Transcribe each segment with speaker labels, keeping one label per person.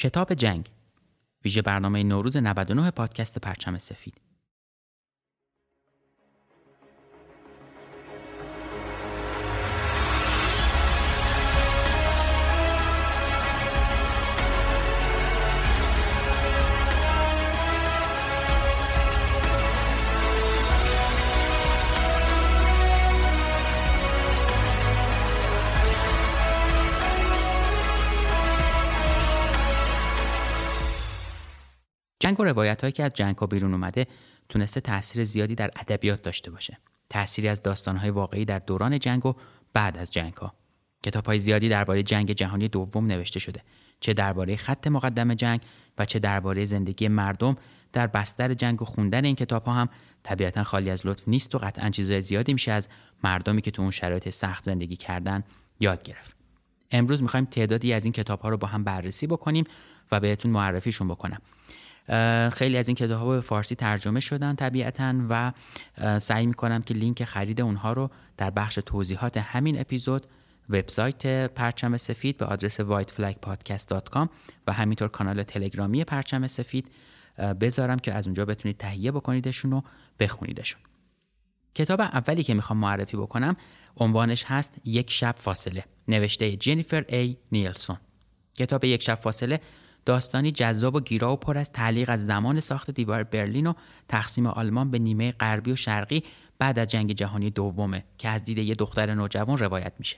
Speaker 1: کتاب جنگ. ویژه برنامه نوروز 99 پادکست پرچم سفید. جنگ و روایت هایی که از جنگ ها بیرون اومده تونسته تاثیر زیادی در ادبیات داشته باشه. تأثیری از داستانهای واقعی در دوران جنگ و بعد از جنگ ها کتاب های زیادی درباره جنگ جهانی دوم نوشته شده چه درباره خط مقدم جنگ و چه درباره زندگی مردم در بستر جنگ و خوندن این کتاب ها هم طبیعتا خالی از لطف نیست و قطعا چیزهای زیادی میشه از مردمی که تو اون شرایط سخت زندگی کردن یاد گرفت. امروز می‌خوایم تعدادی از این کتاب ها رو با هم بررسی بکنیم و بهتون معرفیشون بکنم. خیلی از این کتاب به فارسی ترجمه شدن طبیعتا و سعی می‌کنم که لینک خرید اونها رو در بخش توضیحات همین اپیزود وبسایت پرچم سفید به آدرس whiteflagpodcast.com و همینطور کانال تلگرامی پرچم سفید بذارم که از اونجا بتونید تهیه بکنیدشون و بخونیدشون. کتاب اولی که می‌خوام معرفی بکنم عنوانش هست یک شب فاصله. نوشته جنیفر ای نیلسون. کتاب یک شب فاصله داستانی جذاب و گیرا و پر از تعلیق از زمان ساخت دیوار برلین و تقسیم آلمان به نیمه غربی و شرقی بعد از جنگ جهانی دومه که از دید یه دختر نوجوان روایت میشه.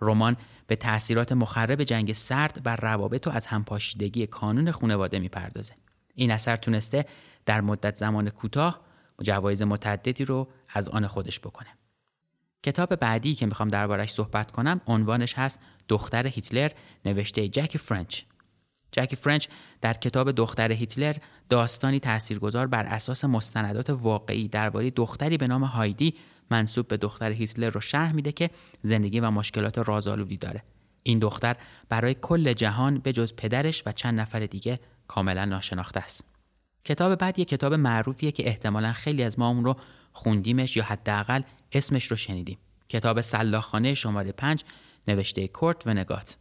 Speaker 1: رمان به تاثیرات مخرب جنگ سرد بر روابط و از همپاشیدگی کانون خانواده می‌پردازه. این اثر تونسته در مدت زمان کوتاه جوایز متعددی رو از آن خودش بکنه. کتاب بعدی که می‌خوام دربارش صحبت کنم عنوانش هست دختر هیتلر نوشته جک فرنچ جکی فرنچ در کتاب دختر هیتلر داستانی تاثیرگذار بر اساس مستندات واقعی درباره دختری به نام هایدی منسوب به دختر هیتلر رو شرح میده که زندگی و مشکلات رازآلودی داره. این دختر برای کل جهان به جز پدرش و چند نفر دیگه کاملا ناشناخته است. کتاب بعد یک کتاب معروفیه که احتمالا خیلی از ما اون رو خوندیمش یا حداقل اسمش رو شنیدیم. کتاب سلاخ‌خانه شماره 5 نوشته کورت ونه‌گات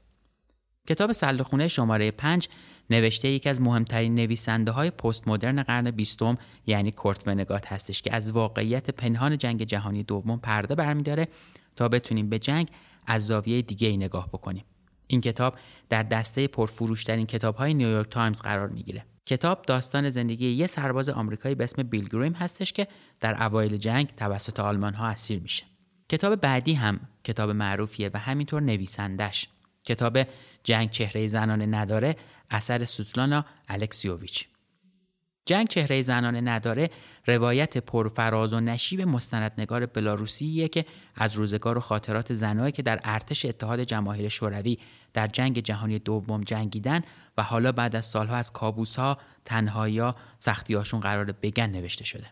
Speaker 1: کتاب سلاخ‌خونه شماره 5 نوشته یکی از مهمترین نویسنده های پست مدرن قرن بیستم یعنی کورت ونه‌گات هستش که از واقعیت پنهان جنگ جهانی دوم پرده برمیداره تا بتونیم به جنگ از زاویه دیگه ای نگاه بکنیم. این کتاب در دسته پرفروشترین کتاب های نیویورک تایمز قرار می‌گیره. کتاب داستان زندگی یه سرباز آمریکایی به اسم بیلی پیلگریم هستش که در اوایل جنگ توسط آلمان ها اسیر میشه. کتاب بعدی هم کتاب معروفیه و همینطور نویسندش کتاب جنگ چهره زنانه نداره اثر سوتلانا الکسیوویچ جنگ چهره زنانه نداره روایت پرفراز و نشیب مستندنگار بلاروسیه که از روزگار و خاطرات زنایی که در ارتش اتحاد جماهیر شوروی در جنگ جهانی دوم جنگیدن و حالا بعد از سالها از کابوسها، تنهایی سختیاشون قرار بگن نوشته شده.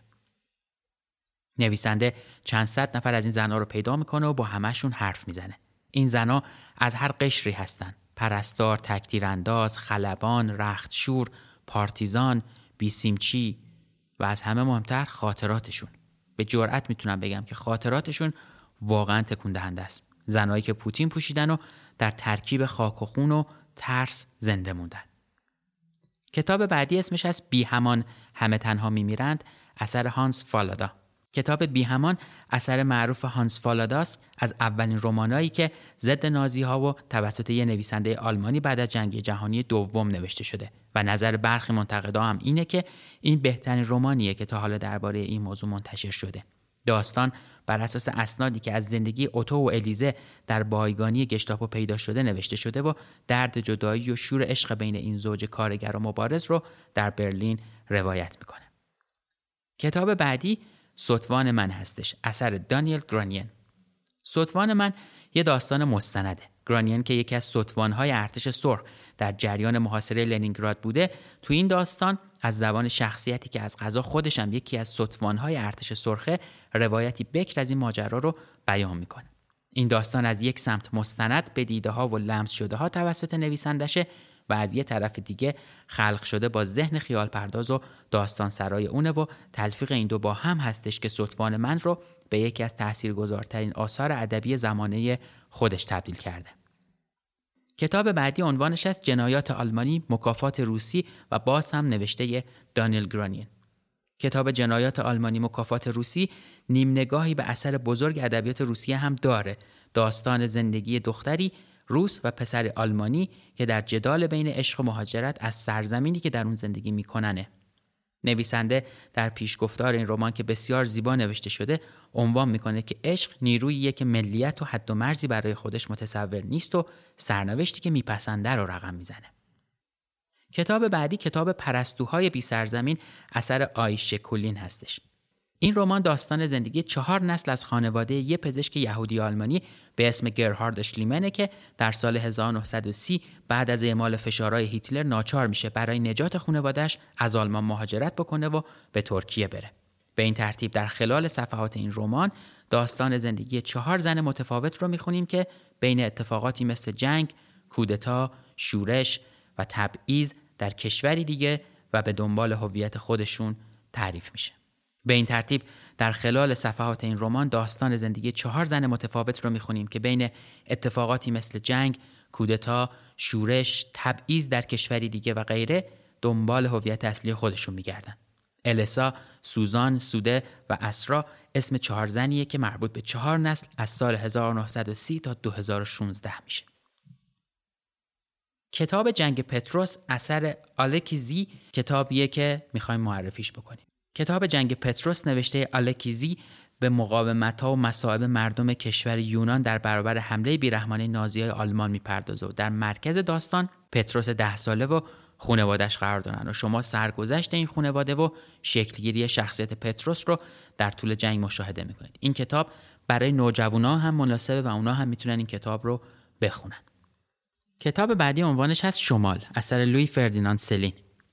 Speaker 1: نویسنده چند صد نفر از این زنها رو پیدا می‌کنه و با همهشون حرف می‌زنه. این زنها از هر قشری هستند. پرستار، تکتیرانداز، خلبان، رختشور، پارتیزان، بیسیمچی و از همه مهمتر خاطراتشون. به جرأت می‌تونم بگم که خاطراتشون واقعا تکون دهنده است. زنایی که پوتین پوشیدن و در ترکیب خاک و خون و ترس زنده موندن. کتاب بعدی اسمش از بی همان همه تنها میمیرند اثر هانس فالادا. کتاب بیهمان اثر معروف هانس فالاداس از اولین رمانایی که ضد نازی ها و توسط یک نویسنده آلمانی بعد از جنگ جهانی دوم نوشته شده و نظر برخی منتقدا هم اینه که این بهترین رمانیه که تا حالا درباره این موضوع منتشر شده. داستان بر اساس اسنادی که از زندگی اوتو و الیزه در بایگانی گشتاپو پیدا شده نوشته شده و درد جدایی و شور عشق بین این زوج کارگر و مبارز رو در برلین روایت می‌کنه. کتاب بعدی سطوان من هستش. اثر دانیل گرانین. سطوان من یه داستان مستنده. گرانین که یکی از ستوانهای ارتش سرخ در جریان محاصره لنینگراد بوده تو این داستان از زبان شخصیتی که از غذا خودشم یکی از ستوانهای ارتش سرخه روایتی بکر از این ماجرا رو بیان می‌کنه. این داستان از یک سمت مستند به دیده ها و لمس شده ها توسط نویسندشه و از یه طرف دیگه خلق شده با ذهن خیال پرداز و داستان سرای اونه و تلفیق این دو با هم هستش که سطفان من رو به یکی از تاثیرگذارترین آثار ادبی زمانه خودش تبدیل کرده. کتاب بعدی عنوانش است جنایات آلمانی مکافات روسی و باز هم نوشته دانیل گرانین. کتاب جنایات آلمانی مکافات روسی نیم نگاهی به اثر بزرگ ادبیات روسیه هم داره داستان زندگی دختری روس و پسر آلمانی که در جدال بین عشق و مهاجرت از سرزمینی که در اون زندگی میکننه. نویسنده در پیشگفتار این رمان که بسیار زیبا نوشته شده عنوان می‌کنه که عشق نیروییه که ملیت و حد و مرزی برای خودش متصور نیست و سرنوشتی که میپسنده رو رقم می‌زنه. کتاب بعدی کتاب پرستوهای بی سرزمین اثر آیشه کولین هستش. این رمان داستان زندگی چهار نسل از خانواده یه پزشک یهودی آلمانی به اسم گرهارد شلیمنه که در سال 1930 بعد از اعمال فشارهای هیتلر ناچار میشه برای نجات خانوادهش از آلمان مهاجرت بکنه و به ترکیه بره. به این ترتیب در خلال صفحات این رمان داستان زندگی چهار زن متفاوت رو می‌خونیم که بین اتفاقاتی مثل جنگ، کودتا، شورش و تبعیض در کشوری دیگه و به دنبال هویت خودشون تعریف میشه. به این ترتیب در خلال صفحات این رمان داستان زندگی چهار زن متفاوت رو می‌خونیم که بین اتفاقاتی مثل جنگ، کودتا، شورش، تبعیض در کشوری دیگه و غیره دنبال هویت اصلی خودشون میگردن. السا، سوزان، سوده و اسرا اسم چهار زنیه که مربوط به چهار نسل از سال 1930 تا 2016 میشه. کتاب جنگ پتروس اثر آلکیزی کتابیه که می‌خوایم معرفیش بکنیم. کتاب جنگ پتروس نوشته آلکیزی به مقاومت ها و مصائب مردم کشور یونان در برابر حمله بیرحمانه نازی های آلمان می‌پردازه و در مرکز داستان پتروس ده ساله و خانوادش قرار دارن و شما سرگذشت این خانواده و شکلگیری شخصیت پتروس رو در طول جنگ مشاهده می‌کنید. این کتاب برای نوجوانا هم مناسبه و اونا هم می‌تونن این کتاب رو بخونن. کتاب بعدی عنوانش هست شمال اثر لوی فردیناند سلین.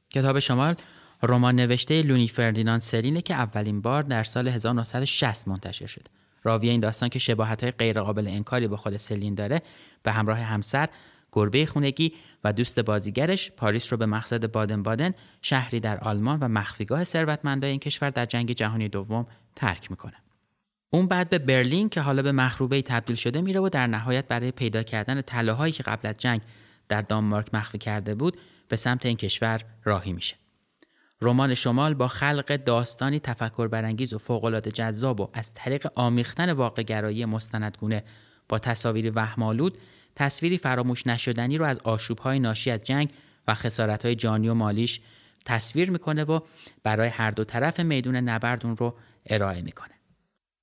Speaker 1: کتاب شمال رمان نوشته لونی فردیناند سلینه که اولین بار در سال 1960 منتشر شد. راوی این داستان که شباهت های غیر قابل انکاری با خود سلین داره به همراه همسر گربه خونگی و دوست بازیگرش پاریس رو به مقصد بادن بادن شهری در آلمان و مخفیگاه ثروتمندای این کشور در جنگ جهانی دوم ترک می‌کنه. اون بعد به برلین که حالا به مخروبه تبدیل شده میره و در نهایت برای پیدا کردن طلاهایی که قبل از جنگ در دانمارک مخفی کرده بود به سمت این کشور راهی میشه. رمان شمال با خلق داستانی تفکر برانگیز و فوقالعاده جذاب و از طریق آمیختن واقعگرایی مستندگونه با تصاویری وهمالود تصویری فراموش نشدنی رو از آشوبهای ناشی از جنگ و خسارتهای جانی و مالیش تصویر می‌کنه و برای هر دو طرف میدون نبردون رو ارائه می‌کنه.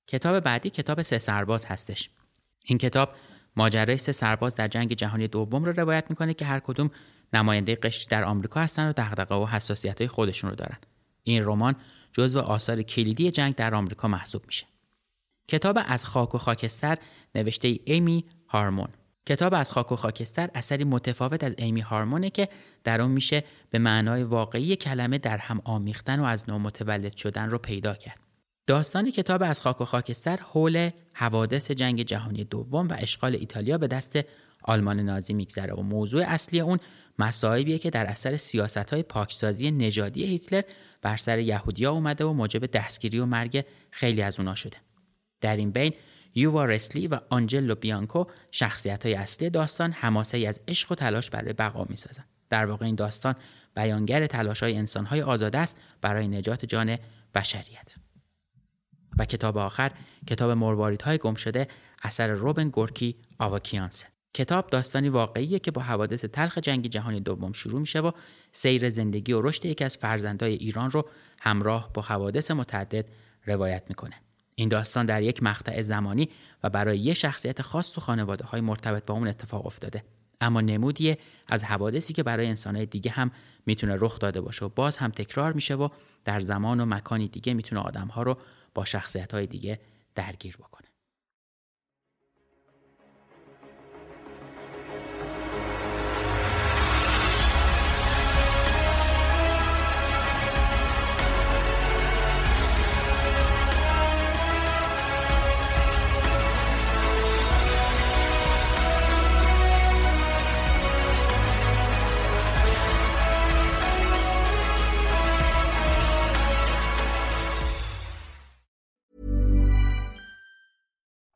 Speaker 1: کتاب بعدی کتاب سه سرباز هستش. این کتاب ماجرای سه سرباز در جنگ جهانی دوم رو روایت می‌کنه که هر کدوم نماینده قشری در آمریکا هستن و دغدغه و حساسیت های خودشون رو دارن. این رمان جزو آثار کلیدی جنگ در آمریکا محسوب میشه. کتاب از خاک و خاکستر نوشته ای ایمی هارمون. کتاب از خاک و خاکستر اثری متفاوت از ایمی هارمونه که در اون میشه به معنای واقعی کلمه در هم آمیختن و از نو متولد شدن رو پیدا کرد. داستان کتاب از خاک و خاکستر حول حوادث جنگ جهانی دوم و اشغال ایتالیا به دست آلمان نازی میگذره و موضوع اصلی اون مصائبیه که در اثر سیاست های پاکسازی نژادی هیتلر بر سر یهودیا اومده و موجب دستگیری و مرگ خیلی از اونا شده. در این بین یووا رسلی و آنجلو بیانکو شخصیت های اصلی داستان حماسه ای از عشق و تلاش برای بقا می‌سازند. در واقع این داستان بیانگر تلاش های انسان های آزاده است برای نجات جان بشریت. و کتاب آخر کتاب مروارید های گم شده اثر روبن گورکی آواکیانسه. کتاب داستانی واقعیه که با حوادث تلخ جنگ جهانی دوم شروع میشه و سیر زندگی و رشد یکی از فرزندای ایران رو همراه با حوادث متعدد روایت می‌کنه. این داستان در یک مقطع زمانی و برای یک شخصیت خاص و خانواده های مرتبط با اون اتفاق افتاده. اما نمودیه از حوادثی که برای انسانهای دیگه هم می‌تونه رخ داده باشه و باز هم تکرار میشه و در زمان و مکانی دیگه می‌تونه آدمها رو با شخصیت های دیگه درگیر بکنه.